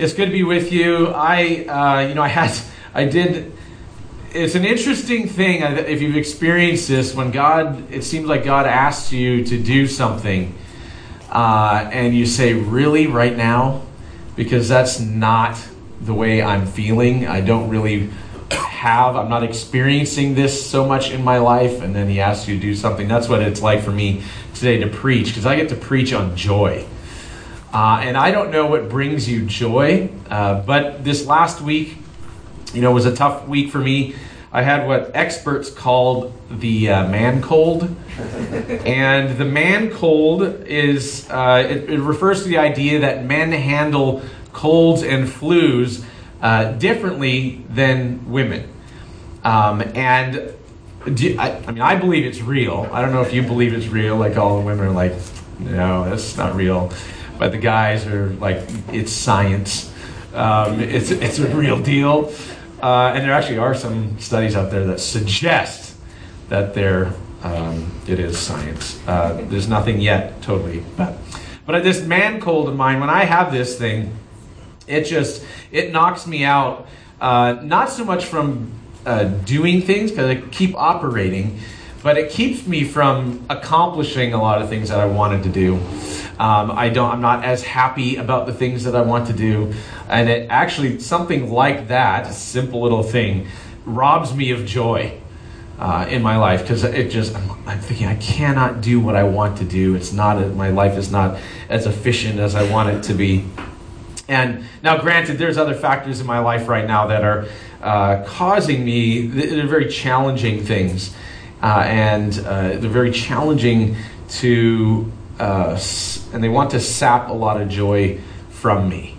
It's good to be with you. I, uh, you know, I had, I did. It's an interesting thing if you've experienced this when God. It seems like God asks you to do something, uh, and you say, "Really, right now?" Because that's not the way I'm feeling. I don't really have. I'm not experiencing this so much in my life. And then He asks you to do something. That's what it's like for me today to preach because I get to preach on joy. Uh, and I don't know what brings you joy, uh, but this last week, you know, was a tough week for me. I had what experts called the uh, man cold. and the man cold is, uh, it, it, refers to the idea that men handle colds and flus uh, differently than women. Um, and do, I, I mean, I believe it's real. I don't know if you believe it's real, like all the women are like, no, that's not real but the guys are like, it's science. Um, it's, it's a real deal. Uh, and there actually are some studies out there that suggest that there, um, it is science. Uh, there's nothing yet totally. But, but this man cold of mine, when I have this thing, it just, it knocks me out. Uh, not so much from uh, doing things, because I keep operating, but it keeps me from accomplishing a lot of things that I wanted to do. Um, I don't. I'm not as happy about the things that I want to do, and it actually something like that, a simple little thing, robs me of joy uh, in my life because it just. I'm, I'm, thinking I cannot do what I want to do. It's not. A, my life is not as efficient as I want it to be. And now, granted, there's other factors in my life right now that are uh, causing me. They're very challenging things, and uh, they're very challenging to uh, and they want to sap a lot of joy from me.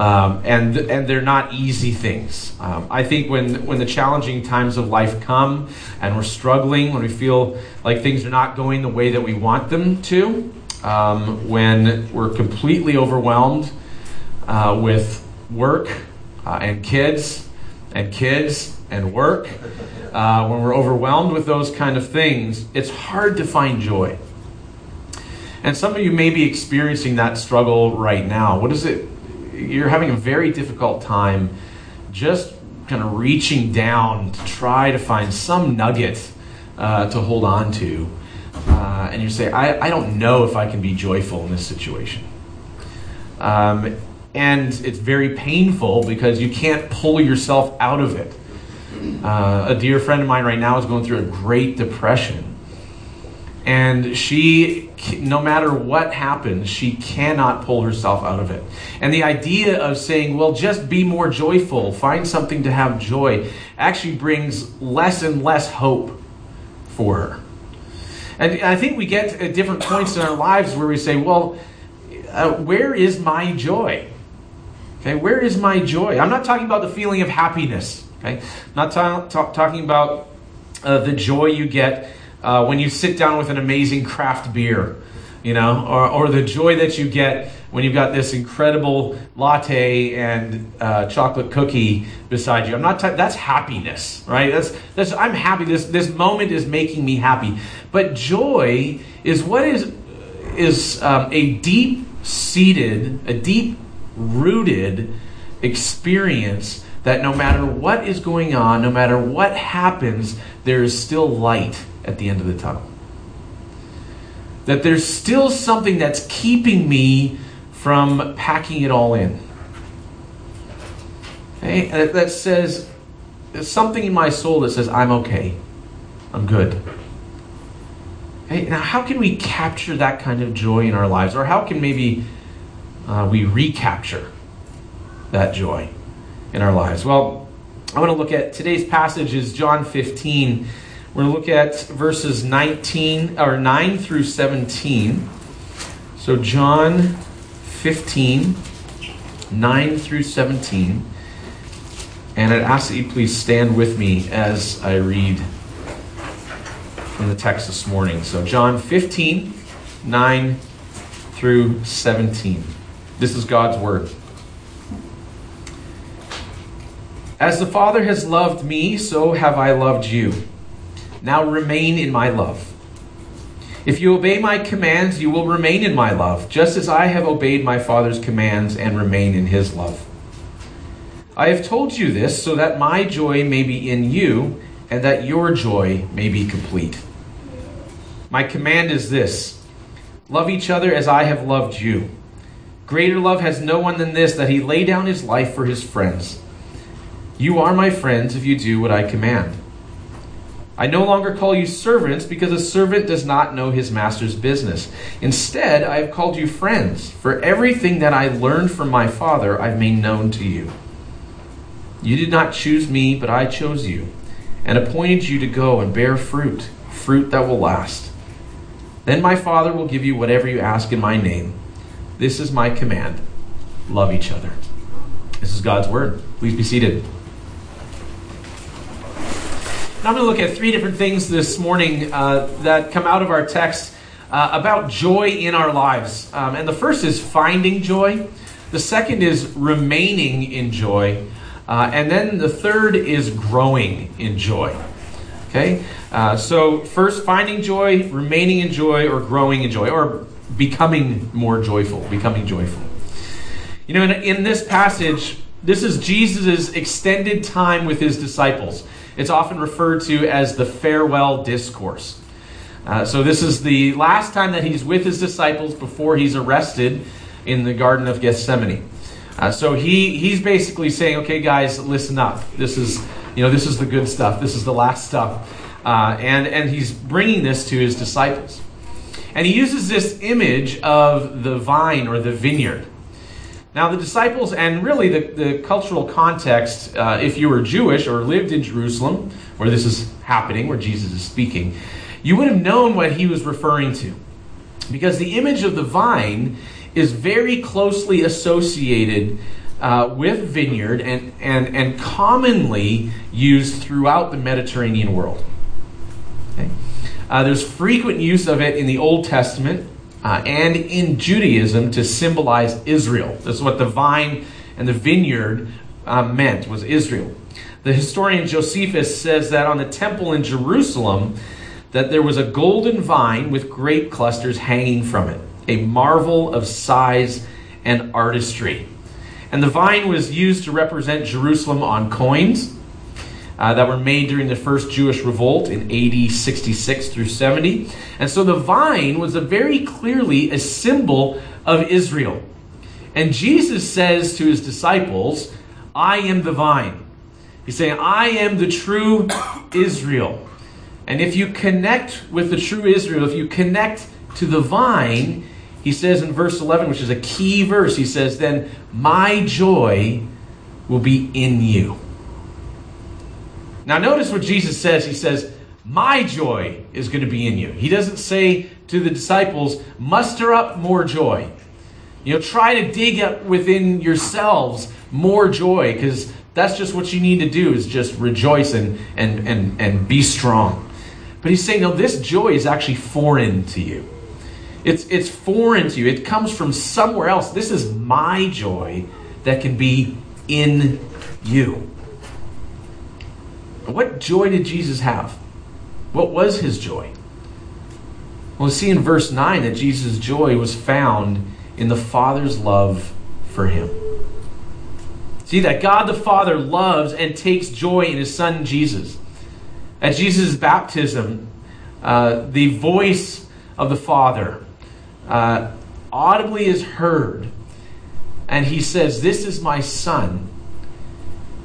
Um, and and they're not easy things. Um, I think when when the challenging times of life come and we're struggling, when we feel like things are not going the way that we want them to, um, when we're completely overwhelmed uh, with work uh, and kids and kids and work, uh, when we're overwhelmed with those kind of things, it's hard to find joy. And some of you may be experiencing that struggle right now. What is it? You're having a very difficult time just kind of reaching down to try to find some nugget uh, to hold on to. Uh, and you say, I, I don't know if I can be joyful in this situation. Um, and it's very painful because you can't pull yourself out of it. Uh, a dear friend of mine right now is going through a great depression. And she no matter what happens, she cannot pull herself out of it. And the idea of saying, well, just be more joyful, find something to have joy, actually brings less and less hope for her. And I think we get at different points in our lives where we say, well, uh, where is my joy? Okay, where is my joy? I'm not talking about the feeling of happiness. Okay, not ta- ta- talking about uh, the joy you get uh, when you sit down with an amazing craft beer, you know, or, or the joy that you get when you've got this incredible latte and uh, chocolate cookie beside you. I'm not. T- that's happiness, right? That's that's. I'm happy. This this moment is making me happy. But joy is what is is um, a deep seated, a deep rooted experience that no matter what is going on, no matter what happens, there is still light at the end of the tunnel. That there's still something that's keeping me from packing it all in. Okay? That says, there's something in my soul that says, I'm okay. I'm good. Okay? Now, how can we capture that kind of joy in our lives? Or how can maybe uh, we recapture that joy in our lives? Well, I want to look at today's passage is John 15 we're going to look at verses 19 or 9 through 17. So John 15 9 through 17. And I'd ask that you please stand with me as I read from the text this morning. So John 15 9 through 17. This is God's word. As the Father has loved me, so have I loved you. Now remain in my love. If you obey my commands, you will remain in my love, just as I have obeyed my Father's commands and remain in his love. I have told you this so that my joy may be in you and that your joy may be complete. My command is this love each other as I have loved you. Greater love has no one than this, that he lay down his life for his friends. You are my friends if you do what I command. I no longer call you servants because a servant does not know his master's business. Instead, I have called you friends, for everything that I learned from my Father I've made known to you. You did not choose me, but I chose you, and appointed you to go and bear fruit, fruit that will last. Then my Father will give you whatever you ask in my name. This is my command love each other. This is God's word. Please be seated. I'm going to look at three different things this morning uh, that come out of our text uh, about joy in our lives. Um, and the first is finding joy, the second is remaining in joy, uh, and then the third is growing in joy. Okay? Uh, so, first, finding joy, remaining in joy, or growing in joy, or becoming more joyful, becoming joyful. You know, in, in this passage, this is Jesus' extended time with his disciples. It's often referred to as the farewell discourse. Uh, so, this is the last time that he's with his disciples before he's arrested in the Garden of Gethsemane. Uh, so he he's basically saying, "Okay, guys, listen up. This is you know this is the good stuff. This is the last stuff," uh, and and he's bringing this to his disciples, and he uses this image of the vine or the vineyard. Now, the disciples, and really the, the cultural context, uh, if you were Jewish or lived in Jerusalem, where this is happening, where Jesus is speaking, you would have known what he was referring to. Because the image of the vine is very closely associated uh, with vineyard and, and, and commonly used throughout the Mediterranean world. Okay? Uh, there's frequent use of it in the Old Testament uh, and in Judaism to symbolize Israel. This is what the vine and the vineyard uh, meant, was Israel. The historian Josephus says that on the temple in Jerusalem, that there was a golden vine with grape clusters hanging from it, a marvel of size and artistry. And the vine was used to represent Jerusalem on coins uh, that were made during the first Jewish revolt in AD 66 through 70. And so the vine was a very clearly a symbol of Israel. And Jesus says to his disciples, I am the vine. He's saying, I am the true Israel. And if you connect with the true Israel, if you connect to the vine, he says in verse 11, which is a key verse, he says, Then my joy will be in you. Now, notice what Jesus says. He says, My joy is going to be in you. He doesn't say to the disciples, Muster up more joy. You know, try to dig up within yourselves more joy because that's just what you need to do is just rejoice and, and, and, and be strong. But he's saying, no, this joy is actually foreign to you. It's, it's foreign to you. It comes from somewhere else. This is my joy that can be in you. What joy did Jesus have? What was his joy? Well, we see in verse 9 that Jesus' joy was found in the Father's love for him. See, that God the Father loves and takes joy in his Son Jesus. At Jesus' baptism, uh, the voice of the Father uh, audibly is heard, and he says, This is my Son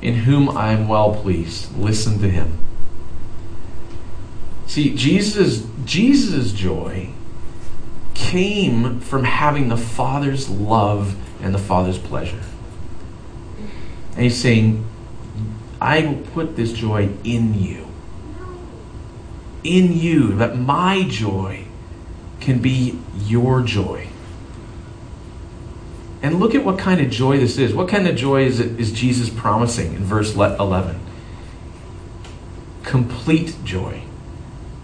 in whom I am well pleased. Listen to him. See, Jesus, Jesus' joy came from having the Father's love and the Father's pleasure. And he's saying, I will put this joy in you. In you, that my joy can be your joy. And look at what kind of joy this is. What kind of joy is, it, is Jesus promising in verse 11? Complete joy.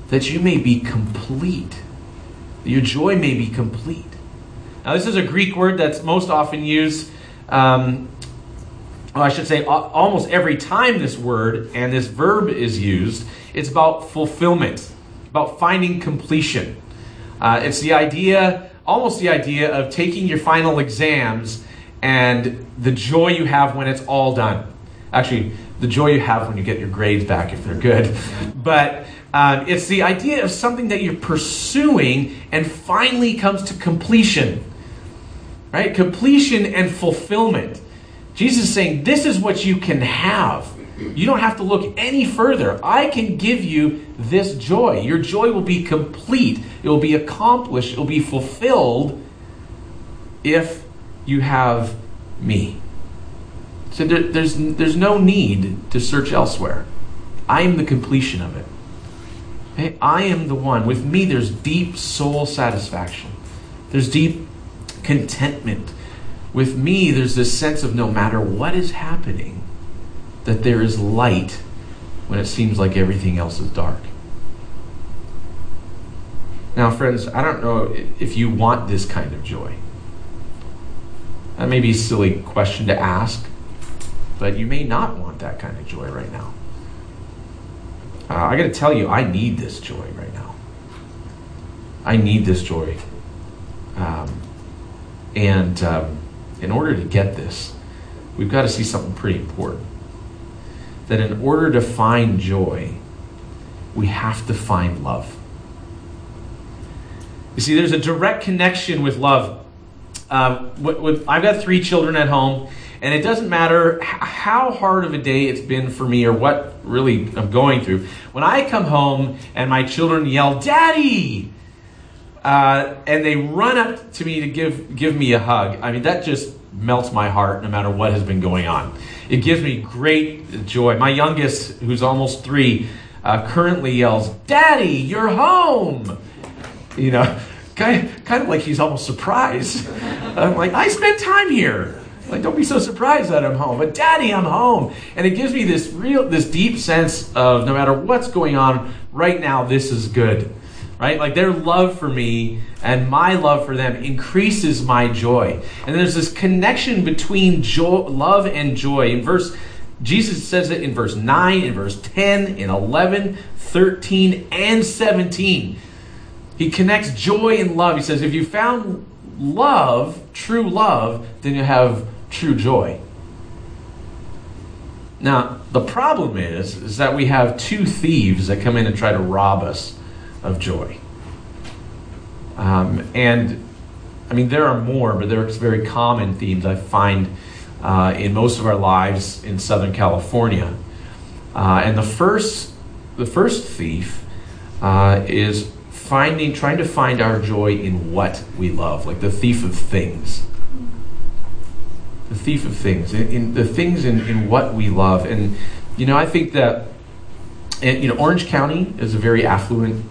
That you may be complete. Your joy may be complete. Now, this is a Greek word that's most often used, um, I should say, almost every time this word and this verb is used, it's about fulfillment, about finding completion. Uh, it's the idea, almost the idea of taking your final exams and the joy you have when it's all done. Actually, the joy you have when you get your grades back if they're good. But um, it's the idea of something that you're pursuing and finally comes to completion. Right? Completion and fulfillment. Jesus is saying, This is what you can have. You don't have to look any further. I can give you this joy. Your joy will be complete, it will be accomplished, it will be fulfilled if you have me. So there, there's, there's no need to search elsewhere. I am the completion of it. Okay? I am the one. With me, there's deep soul satisfaction, there's deep contentment. With me, there's this sense of no matter what is happening, that there is light when it seems like everything else is dark. Now, friends, I don't know if you want this kind of joy. That may be a silly question to ask, but you may not want that kind of joy right now. Uh, I got to tell you, I need this joy right now. I need this joy. Um, and um, in order to get this, we've got to see something pretty important. That in order to find joy, we have to find love. You see, there's a direct connection with love. Um, with, with, I've got three children at home, and it doesn't matter how hard of a day it's been for me or what really I'm going through. When I come home and my children yell, Daddy! Uh, and they run up to me to give, give me a hug, I mean, that just melts my heart no matter what has been going on. It gives me great joy. My youngest, who's almost three, uh, currently yells, Daddy, you're home! You know, kind of, kind of like he's almost surprised. I'm like, I spent time here. Like, don't be so surprised that I'm home. But daddy, I'm home. And it gives me this real, this deep sense of no matter what's going on right now, this is good. Right? Like their love for me and my love for them increases my joy. And there's this connection between joy, love and joy. In verse, Jesus says it in verse 9, in verse 10, in 11, 13, and 17. He connects joy and love. He says, if you found love, true love, then you have true joy. Now, the problem is, is that we have two thieves that come in and try to rob us of joy. Um, and I mean, there are more, but there are very common themes I find uh, in most of our lives in Southern California. Uh, and the first, the first thief uh, is finding, trying to find our joy in what we love, like the thief of things the thief of things, in, in the things in, in what we love. And, you know, I think that, you know, Orange County is a very affluent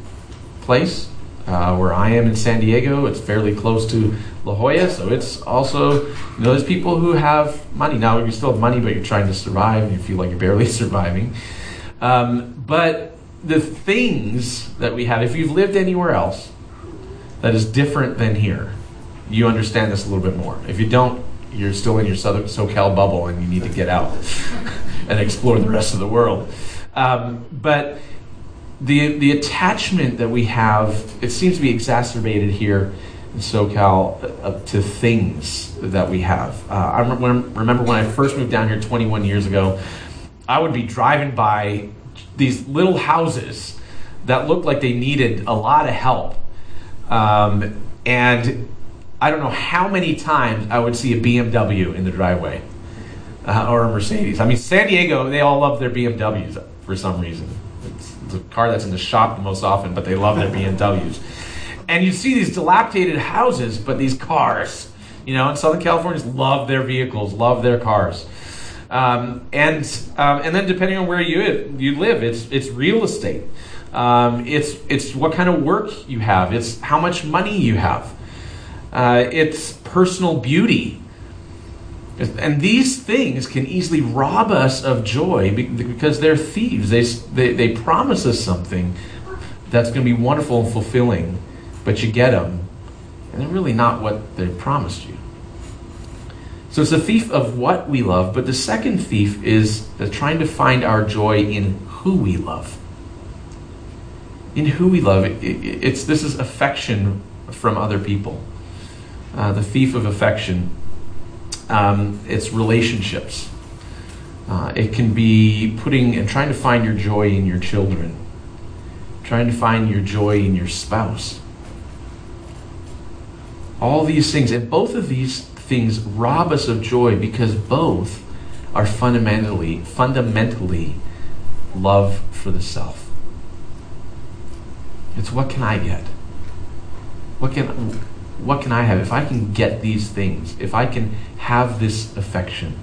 place. Uh, where I am in San Diego, it's fairly close to La Jolla, so it's also, you know, there's people who have money. Now, you still have money, but you're trying to survive and you feel like you're barely surviving. Um, but the things that we have, if you've lived anywhere else that is different than here, you understand this a little bit more. If you don't, you're still in your Southern SoCal bubble and you need to get out and explore the rest of the world. Um, but the the attachment that we have, it seems to be exacerbated here in SoCal uh, to things that we have. Uh, I remember when I first moved down here 21 years ago, I would be driving by these little houses that looked like they needed a lot of help. Um, and I don't know how many times I would see a BMW in the driveway uh, or a Mercedes. I mean, San Diego, they all love their BMWs for some reason. The car that's in the shop the most often, but they love their BMWs. And you see these dilapidated houses, but these cars, you know, in Southern Californians love their vehicles, love their cars. Um, and um, and then depending on where you you live, it's it's real estate. Um, it's it's what kind of work you have. It's how much money you have. Uh, it's personal beauty. And these things can easily rob us of joy because they're thieves. They, they, they promise us something that's going to be wonderful and fulfilling, but you get them, and they're really not what they promised you. So it's a thief of what we love, but the second thief is trying to find our joy in who we love. in who we love. It, it, it's this is affection from other people. Uh, the thief of affection. Um, it's relationships. Uh, it can be putting and trying to find your joy in your children, trying to find your joy in your spouse. All these things, and both of these things rob us of joy because both are fundamentally, fundamentally love for the self. It's what can I get? What can what can I have if I can get these things? If I can have this affection,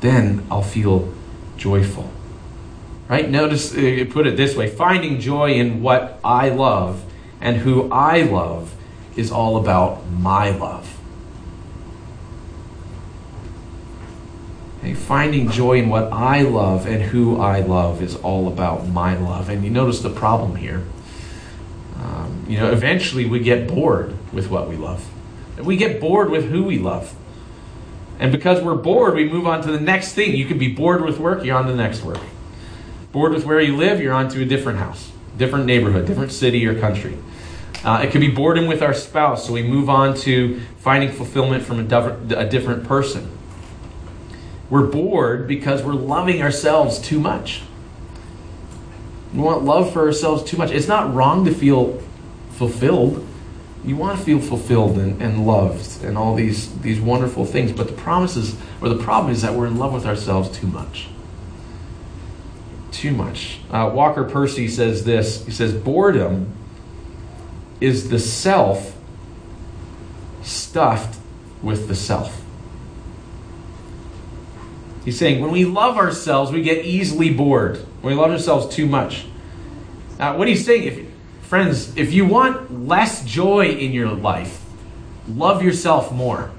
then I'll feel joyful. Right? Notice uh, put it this way, finding joy in what I love and who I love is all about my love. Okay, finding joy in what I love and who I love is all about my love. And you notice the problem here. Um, you know, eventually we get bored with what we love. We get bored with who we love. And because we're bored, we move on to the next thing. You could be bored with work, you're on to the next work. Bored with where you live, you're on to a different house, different neighborhood, different city or country. Uh, it could be boredom with our spouse, so we move on to finding fulfillment from a, a different person. We're bored because we're loving ourselves too much. We want love for ourselves too much. It's not wrong to feel fulfilled. You want to feel fulfilled and, and loved and all these, these wonderful things. But the promise is, or the problem is that we're in love with ourselves too much. Too much. Uh, Walker Percy says this He says, Boredom is the self stuffed with the self. He's saying when we love ourselves, we get easily bored. We love ourselves too much. Now, what he's saying, if, friends, if you want less joy in your life, love yourself more.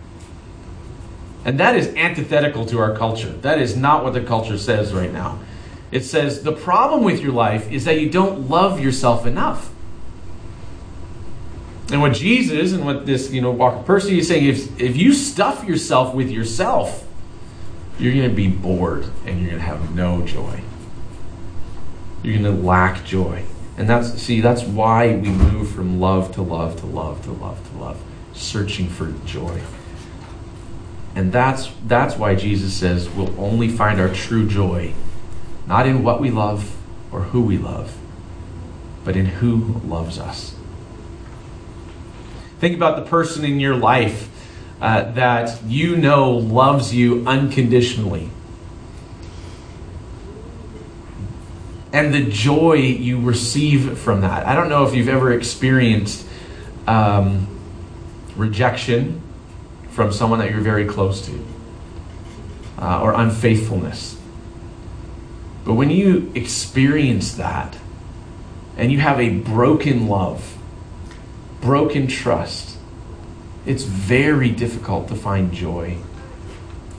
And that is antithetical to our culture. That is not what the culture says right now. It says the problem with your life is that you don't love yourself enough. And what Jesus and what this, you know, Walker Percy is saying, if, if you stuff yourself with yourself, you're going to be bored and you're going to have no joy. You're going to lack joy. And that's, see, that's why we move from love to love to love to love to love, searching for joy. And that's, that's why Jesus says we'll only find our true joy not in what we love or who we love, but in who loves us. Think about the person in your life uh, that you know loves you unconditionally. And the joy you receive from that. I don't know if you've ever experienced um, rejection from someone that you're very close to, uh, or unfaithfulness. But when you experience that, and you have a broken love, broken trust, it's very difficult to find joy,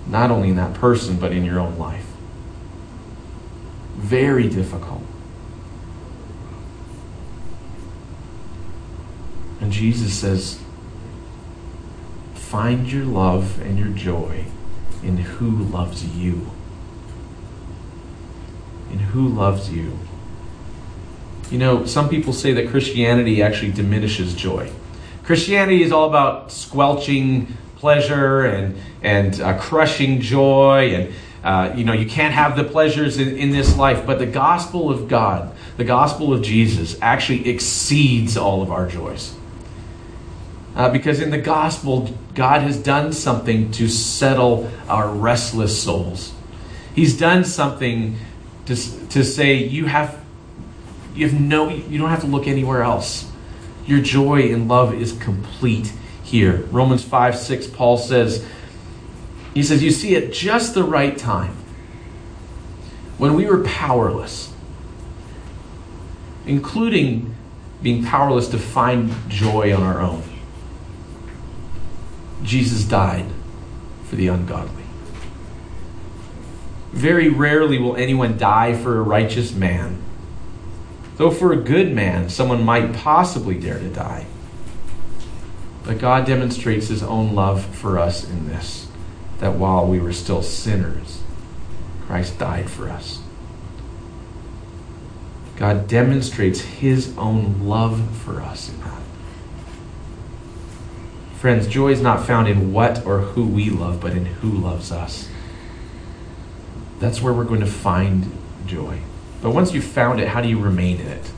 not only in that person, but in your own life. Very difficult. And Jesus says, find your love and your joy in who loves you. In who loves you. You know, some people say that Christianity actually diminishes joy. Christianity is all about squelching pleasure and, and uh, crushing joy and uh, you know you can't have the pleasures in, in this life but the gospel of god the gospel of jesus actually exceeds all of our joys. Uh, because in the gospel god has done something to settle our restless souls. He's done something to, to say you have you have no you don't have to look anywhere else. Your joy and love is complete here. Romans 5 6, Paul says, he says, You see, at just the right time, when we were powerless, including being powerless to find joy on our own, Jesus died for the ungodly. Very rarely will anyone die for a righteous man Though for a good man, someone might possibly dare to die. But God demonstrates his own love for us in this that while we were still sinners, Christ died for us. God demonstrates his own love for us in that. Friends, joy is not found in what or who we love, but in who loves us. That's where we're going to find joy. But once you've found it, how do you remain in it?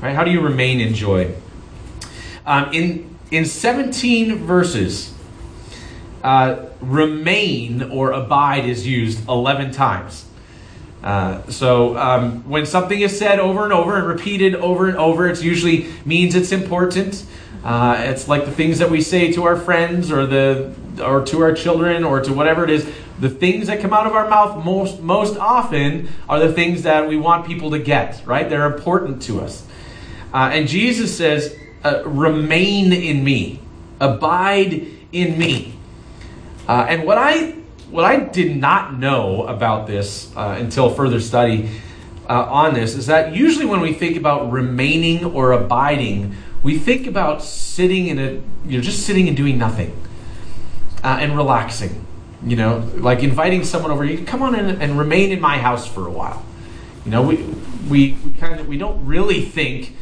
Right? How do you remain in joy? Um, in in 17 verses, uh, remain or abide is used 11 times. Uh, so um, when something is said over and over and repeated over and over, it usually means it's important. Uh, it's like the things that we say to our friends or the or to our children or to whatever it is. The things that come out of our mouth most most often are the things that we want people to get. Right? They're important to us. Uh, and Jesus says, uh, "Remain in me, abide in me." Uh, and what I what I did not know about this uh, until further study on this is that usually when we think about remaining or abiding we think about sitting in a, you know, just sitting and doing nothing uh, and relaxing. You know, like inviting someone over. You can come on in and remain in my house for a while. You know, we we, we kind of we don't really think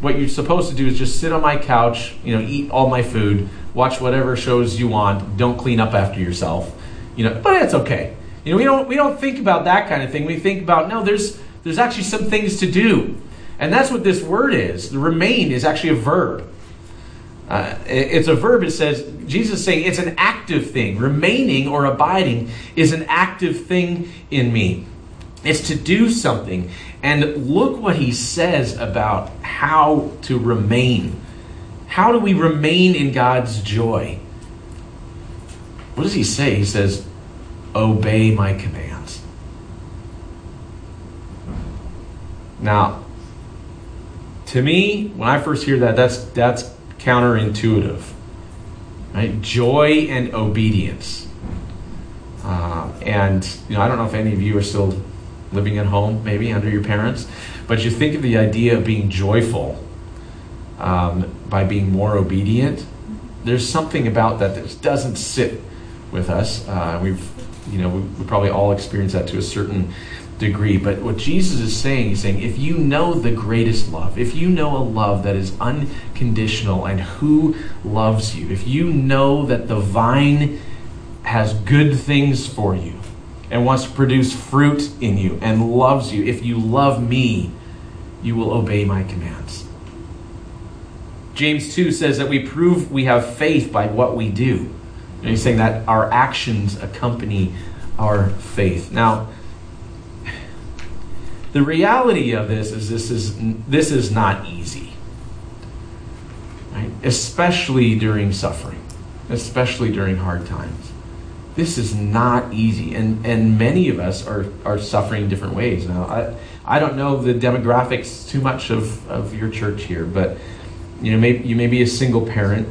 what you're supposed to do is just sit on my couch. You know, eat all my food, watch whatever shows you want. Don't clean up after yourself. You know, but it's okay. You know, we don't we don't think about that kind of thing. We think about no, there's there's actually some things to do. And that's what this word is. The remain is actually a verb. Uh, it's a verb. It says, Jesus is saying it's an active thing. Remaining or abiding is an active thing in me. It's to do something. And look what he says about how to remain. How do we remain in God's joy? What does he say? He says, Obey my commands. Now, to me, when I first hear that, that's that's counterintuitive. Right? Joy and obedience. Uh, and you know, I don't know if any of you are still living at home, maybe under your parents, but you think of the idea of being joyful um, by being more obedient. There's something about that that doesn't sit with us. Uh, we've, you know, we, we probably all experience that to a certain degree. But what Jesus is saying, he's saying, if you know the greatest love, if you know a love that is unconditional and who loves you, if you know that the vine has good things for you and wants to produce fruit in you and loves you, if you love me, you will obey my commands. James 2 says that we prove we have faith by what we do. And he's saying that our actions accompany our faith. Now, the reality of this is this is this is not easy. Right? Especially during suffering, especially during hard times. This is not easy. And and many of us are are suffering different ways. Now I I don't know the demographics too much of, of your church here, but you know, maybe you may be a single parent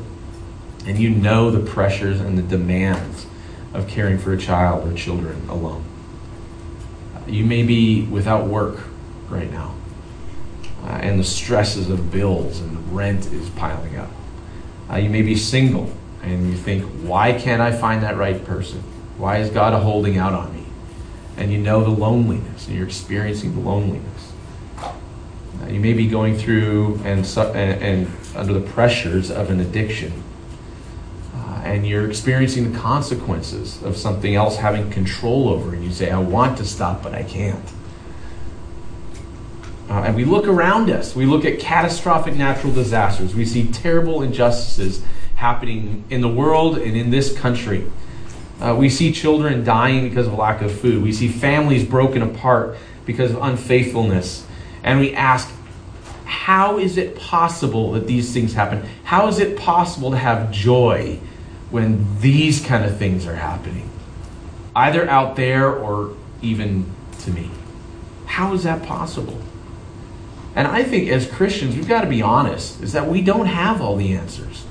and you know the pressures and the demands of caring for a child or children alone. You may be without work right now, uh, and the stresses of bills and rent is piling up. Uh, you may be single, and you think, why can't I find that right person? Why is God holding out on me? And you know the loneliness, and you're experiencing the loneliness. Uh, you may be going through and, and, and under the pressures of an addiction and you're experiencing the consequences of something else having control over and you say i want to stop but i can't uh, and we look around us we look at catastrophic natural disasters we see terrible injustices happening in the world and in this country uh, we see children dying because of lack of food we see families broken apart because of unfaithfulness and we ask how is it possible that these things happen how is it possible to have joy when these kind of things are happening, either out there or even to me. How is that possible? And I think as Christians, we've got to be honest, is that we don't have all the answers.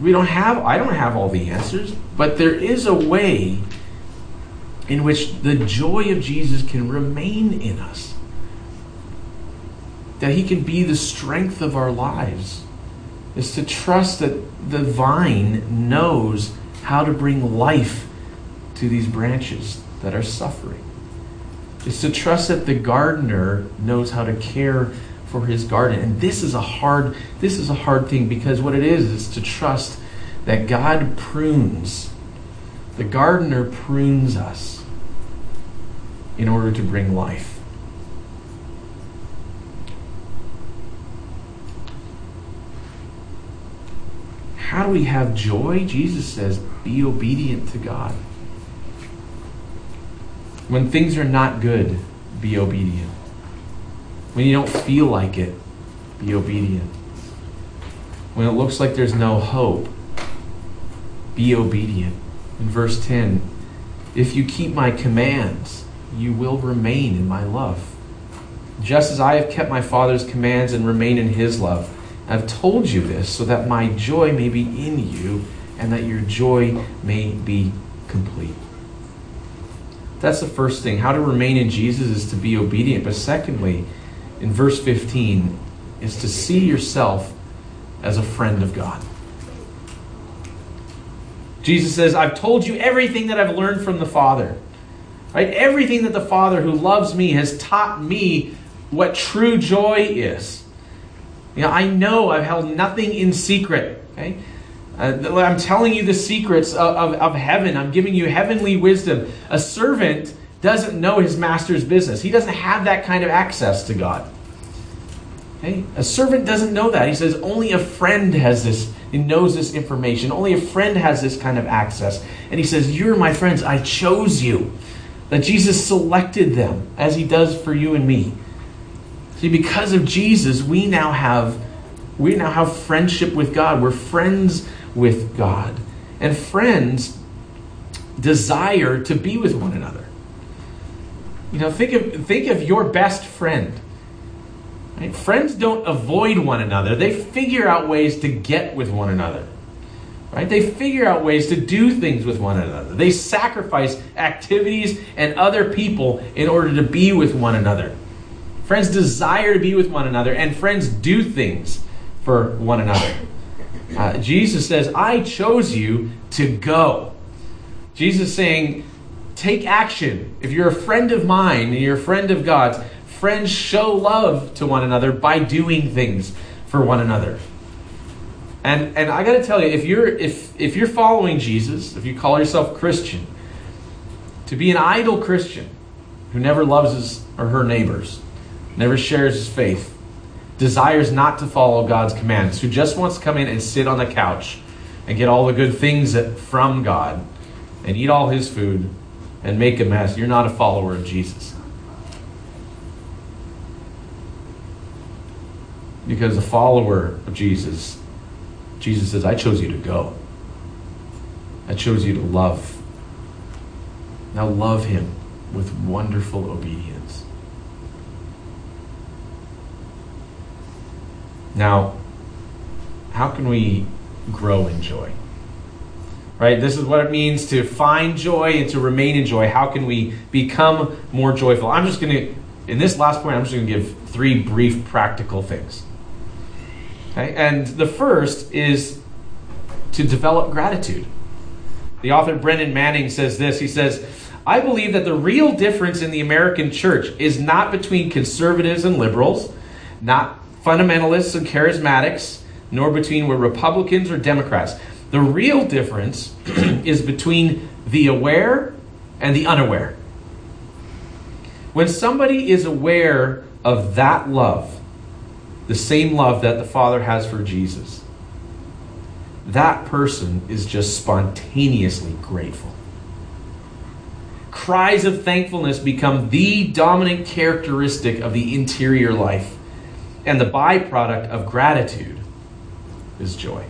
We don't have, I don't have all the answers, but there is a way in which the joy of Jesus can remain in us. That he can be the strength of our lives is to trust that the vine knows how to bring life to these branches that are suffering. is to trust that the gardener knows how to care for his garden. And this is a hard this is a hard thing because what it is is to trust that God prunes. The gardener prunes us in order to bring life. How do we have joy? Jesus says, be obedient to God. When things are not good, be obedient. When you don't feel like it, be obedient. When it looks like there's no hope, be obedient. In verse 10, if you keep my commands, you will remain in my love. Just as I have kept my Father's commands and remain in his love. I've told you this so that my joy may be in you and that your joy may be complete. That's the first thing. How to remain in Jesus is to be obedient. But secondly, in verse 15, is to see yourself as a friend of God. Jesus says, I've told you everything that I've learned from the Father. Right? Everything that the Father who loves me has taught me what true joy is. You know, I know I've held nothing in secret. Okay? Uh, I'm telling you the secrets of, of, of heaven. I'm giving you heavenly wisdom. A servant doesn't know his master's business, he doesn't have that kind of access to God. Okay? A servant doesn't know that. He says only a friend has this, he knows this information. Only a friend has this kind of access. And he says, You're my friends. I chose you. That Jesus selected them as he does for you and me. See, because of Jesus, we now have we now have friendship with God. We're friends with God. And friends desire to be with one another. You know, think of think of your best friend. Right? Friends don't avoid one another. They figure out ways to get with one another. Right? They figure out ways to do things with one another. They sacrifice activities and other people in order to be with one another. Friends desire to be with one another, and friends do things for one another. Uh, Jesus says, I chose you to go. Jesus saying, take action. If you're a friend of mine and you're a friend of God's, friends show love to one another by doing things for one another. And and I got to tell you, if you're if if you're following Jesus, if you call yourself Christian, to be an idle Christian who never loves his or her neighbors, never shares his faith, desires not to follow God's commands, who just wants to come in and sit on the couch and get all the good things from God and eat all his food and make a mess, you're not a follower of Jesus. Because a follower of Jesus, Jesus says, I chose you to go. I chose you to love. Now love him with wonderful obedience. Now, how can we grow in joy? Right? This is what it means to find joy and to remain in joy. How can we become more joyful? I'm just going to, in this last point, I'm just going to give three brief practical things. Okay? And the first is to develop gratitude. The author Brennan Manning says this. He says, I believe that the real difference in the American church is not between conservatives and liberals, not fundamentalists and charismatics, nor between we're Republicans or Democrats. The real difference is between the aware and the unaware. When somebody is aware of that love, the same love that the Father has for Jesus, that person is just spontaneously grateful. Cries of thankfulness become the dominant characteristic of the interior life, and the byproduct of gratitude is joy.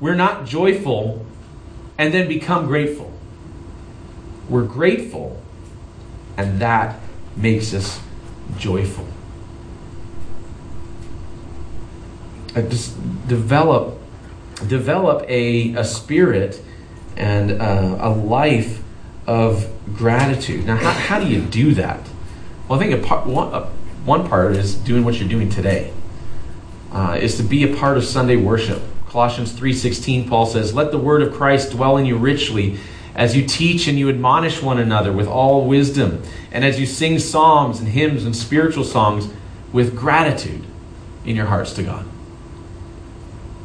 We're not joyful and then become grateful. We're grateful, and that makes us joyful. Uh, just develop develop a, a spirit and uh, a life of gratitude. Now, how, how do you do that? Well, I think a part, one, uh, one part is doing what you're doing today. Uh, is to be a part of Sunday worship. Colossians 3:16 Paul says, "Let the word of Christ dwell in you richly, as you teach and you admonish one another with all wisdom, and as you sing psalms and hymns and spiritual songs with gratitude in your hearts to God.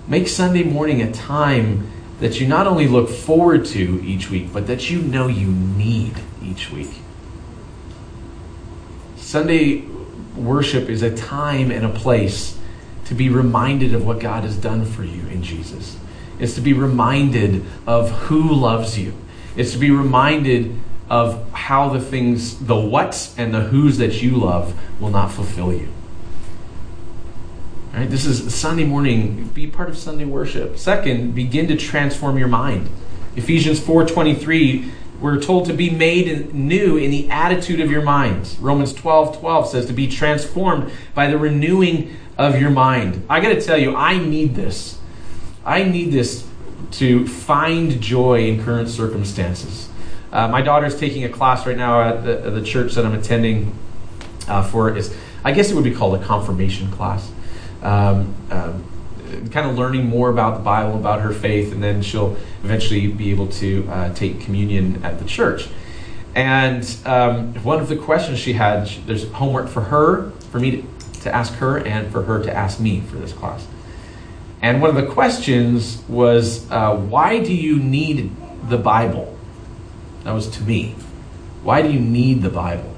Make Sunday morning a time that you not only look forward to each week, but that you know you need each week. Sunday worship is a time and a place to be reminded of what God has done for you in Jesus. It's to be reminded of who loves you. It's to be reminded of how the things, the whats and the who's that you love will not fulfill you. Right? This is Sunday morning. Be part of Sunday worship. Second, begin to transform your mind. Ephesians 4:23, we're told to be made new in the attitude of your minds. Romans 12, 12 says to be transformed by the renewing of your mind. I got to tell you, I need this. I need this to find joy in current circumstances. Uh, my daughter's taking a class right now at the, the church that I'm attending uh, for. Is I guess it would be called a confirmation class um, um, kind of learning more about the Bible, about her faith, and then she'll eventually be able to uh, take communion at the church. And um, one of the questions she had, there's homework for her, for me to, to ask her, and for her to ask me for this class. And one of the questions was, uh, why do you need the Bible? That was to me. Why do you need the Bible?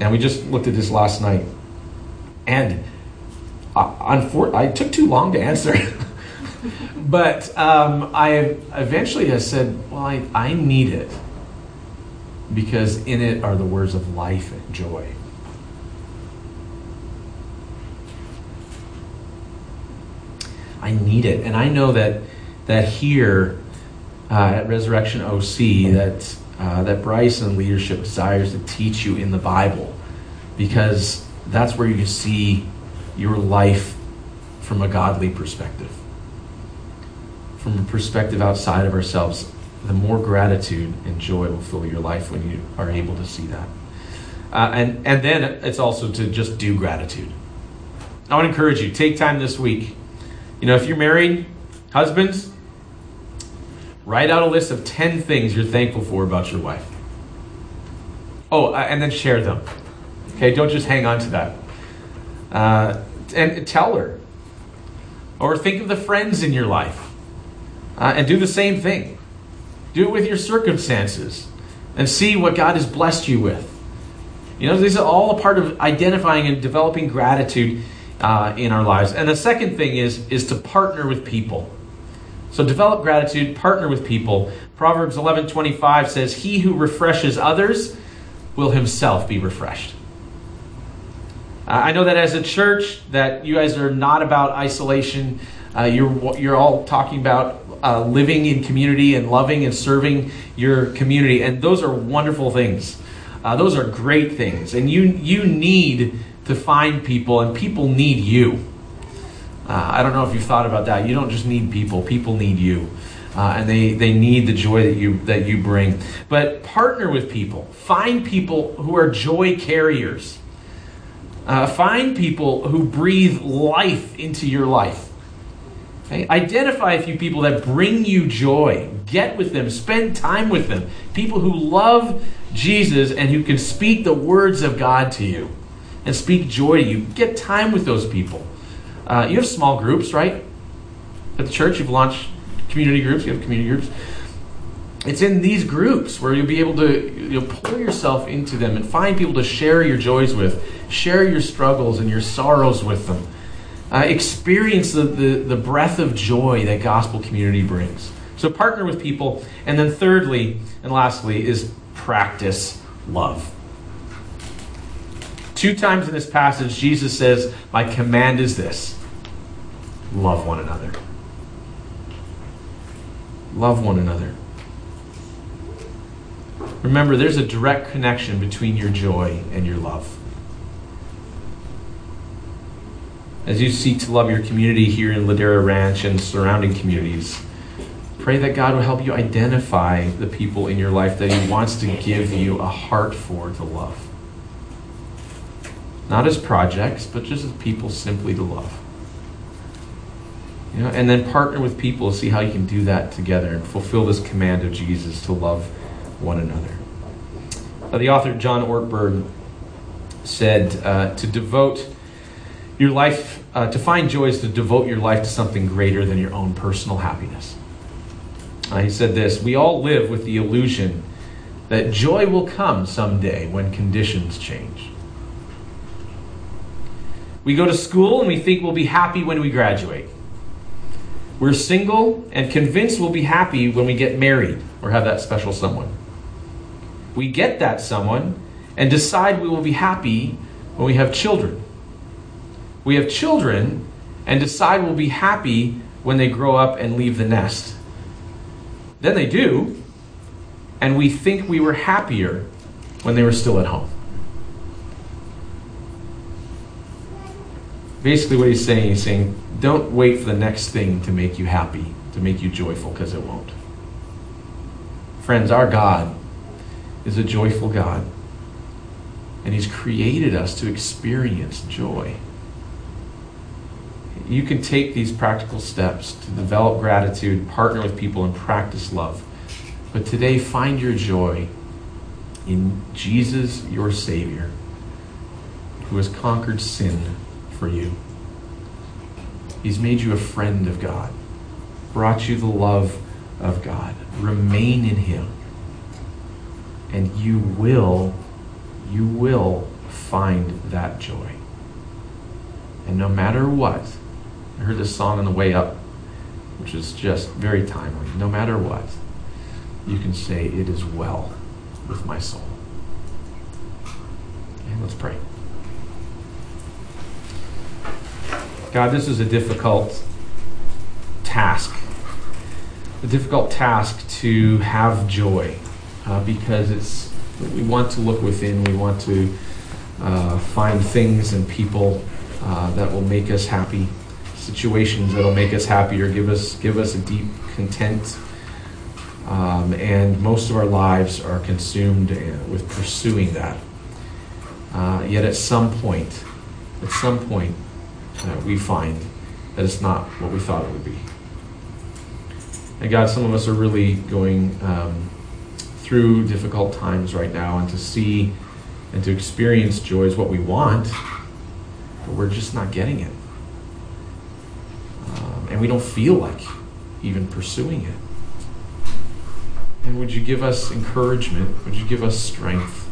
And we just looked at this last night. And I, I took too long to answer. but um, I eventually I said, well, I, I need it because in it are the words of life and joy. I need it. And I know that, that here uh, at Resurrection OC, that, uh, that Bryce and leadership desires to teach you in the Bible because that's where you see your life from a godly perspective. From a perspective outside of ourselves, the more gratitude and joy will fill your life when you are able to see that. Uh, and, and then it's also to just do gratitude. I to encourage you, take time this week. You know, if you're married, husbands, write out a list of 10 things you're thankful for about your wife. Oh, uh, and then share them. Okay, don't just hang on to that. Uh, and tell her. Or think of the friends in your life uh, and do the same thing. Do it with your circumstances and see what God has blessed you with. You know, these are all a part of identifying and developing gratitude uh, in our lives. And the second thing is is to partner with people. So develop gratitude, partner with people. Proverbs 11:25 says, "He who refreshes others will himself be refreshed." Uh, I know that as a church, that you guys are not about isolation. Uh, you're you're all talking about uh, living in community and loving and serving your community, and those are wonderful things. Uh, those are great things, and you you need to find people, and people need you. Uh, I don't know if you've thought about that. You don't just need people; people need you. Uh, and they, they need the joy that you that you bring. But partner with people. Find people who are joy carriers. Uh, find people who breathe life into your life. Okay? Identify a few people that bring you joy. Get with them. Spend time with them. People who love Jesus and who can speak the words of God to you and speak joy to you. Get time with those people. Uh, you have small groups, right? At the church, you've launched community groups. You have community groups it's in these groups where you'll be able to you know, pour yourself into them and find people to share your joys with, share your struggles and your sorrows with them. Uh, experience the, the, the breath of joy that gospel community brings. So partner with people. And then, thirdly and lastly, is practice love. Two times in this passage, Jesus says, My command is this love one another. Love one another. Remember, there's a direct connection between your joy and your love. As you seek to love your community here in Ladera Ranch and surrounding communities, pray that God will help you identify the people in your life that He wants to give you a heart for to love. Not as projects, but just as people simply to love. You know, and then partner with people to see how you can do that together and fulfill this command of Jesus to love one another. Uh, the author John Ortberg said uh, to devote your life, uh, to find joy is to devote your life to something greater than your own personal happiness. Uh, he said this We all live with the illusion that joy will come someday when conditions change. We go to school and we think we'll be happy when we graduate. We're single and convinced we'll be happy when we get married or have that special someone. We get that someone and decide we will be happy when we have children. We have children and decide we'll be happy when they grow up and leave the nest. Then they do, and we think we were happier when they were still at home. Basically, what he's saying, he's saying, don't wait for the next thing to make you happy, to make you joyful, because it won't. Friends, our God is a joyful God, and He's created us to experience joy. You can take these practical steps to develop gratitude, partner with people, and practice love. But today, find your joy in Jesus, your Savior, who has conquered sin for you. He's made you a friend of God, brought you the love of God. Remain in Him, and you will, you will find that joy. And no matter what, I heard this song on the way up, which is just very timely. No matter what, you can say, It is well with my soul. And let's pray. God, this is a difficult task. A difficult task to have joy uh, because it's we want to look within, we want to uh, find things and people uh, that will make us happy, situations that will make us happy or give us give us a deep content. Um, and most of our lives are consumed uh, with pursuing that. Uh, yet at some point, at some point, uh, we find that it's not what we thought it would be. And God, some of us are really going um, through difficult times right now, and to see and to experience joy is what we want, but we're just not getting it. Um, and we don't feel like even pursuing it. And would you give us encouragement? Would you give us strength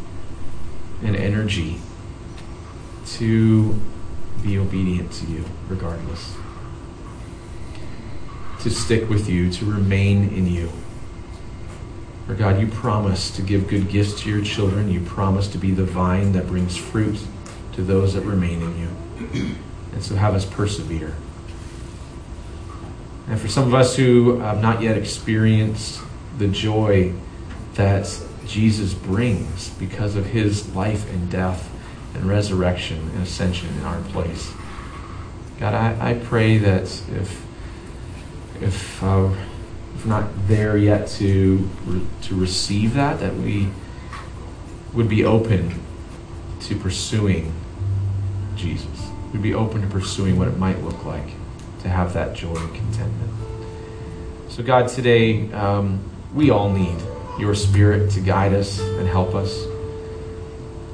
and energy to be obedient to you regardless. To stick with you, to remain in you. For God, you promise to give good gifts to your children. You promise to be the vine that brings fruit to those that remain in you. And so have us persevere. And for some of us who have not yet experienced the joy that Jesus brings because of his life and death and resurrection and ascension in our place. God, I, I pray that if if uh, if not there yet to to receive that, that we would be open to pursuing Jesus. We'd be open to pursuing what it might look like to have that joy and contentment. So, God, today um, we all need your Spirit to guide us and help us.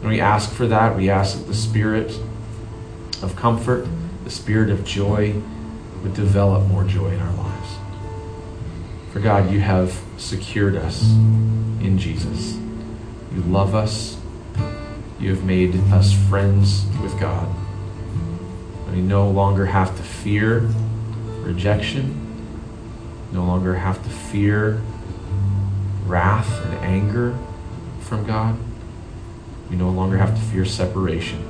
And we ask for that. We ask that the spirit of comfort, the spirit of joy, would develop more joy in our lives. For God, you have secured us in Jesus. You love us. You have made us friends with God. We no longer have to fear rejection, no longer have to fear wrath and anger from God. We no longer have to fear separation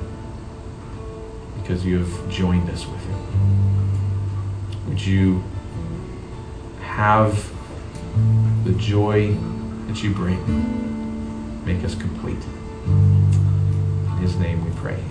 because you have joined us with Him. Would you have the joy that you bring make us complete? In His name we pray.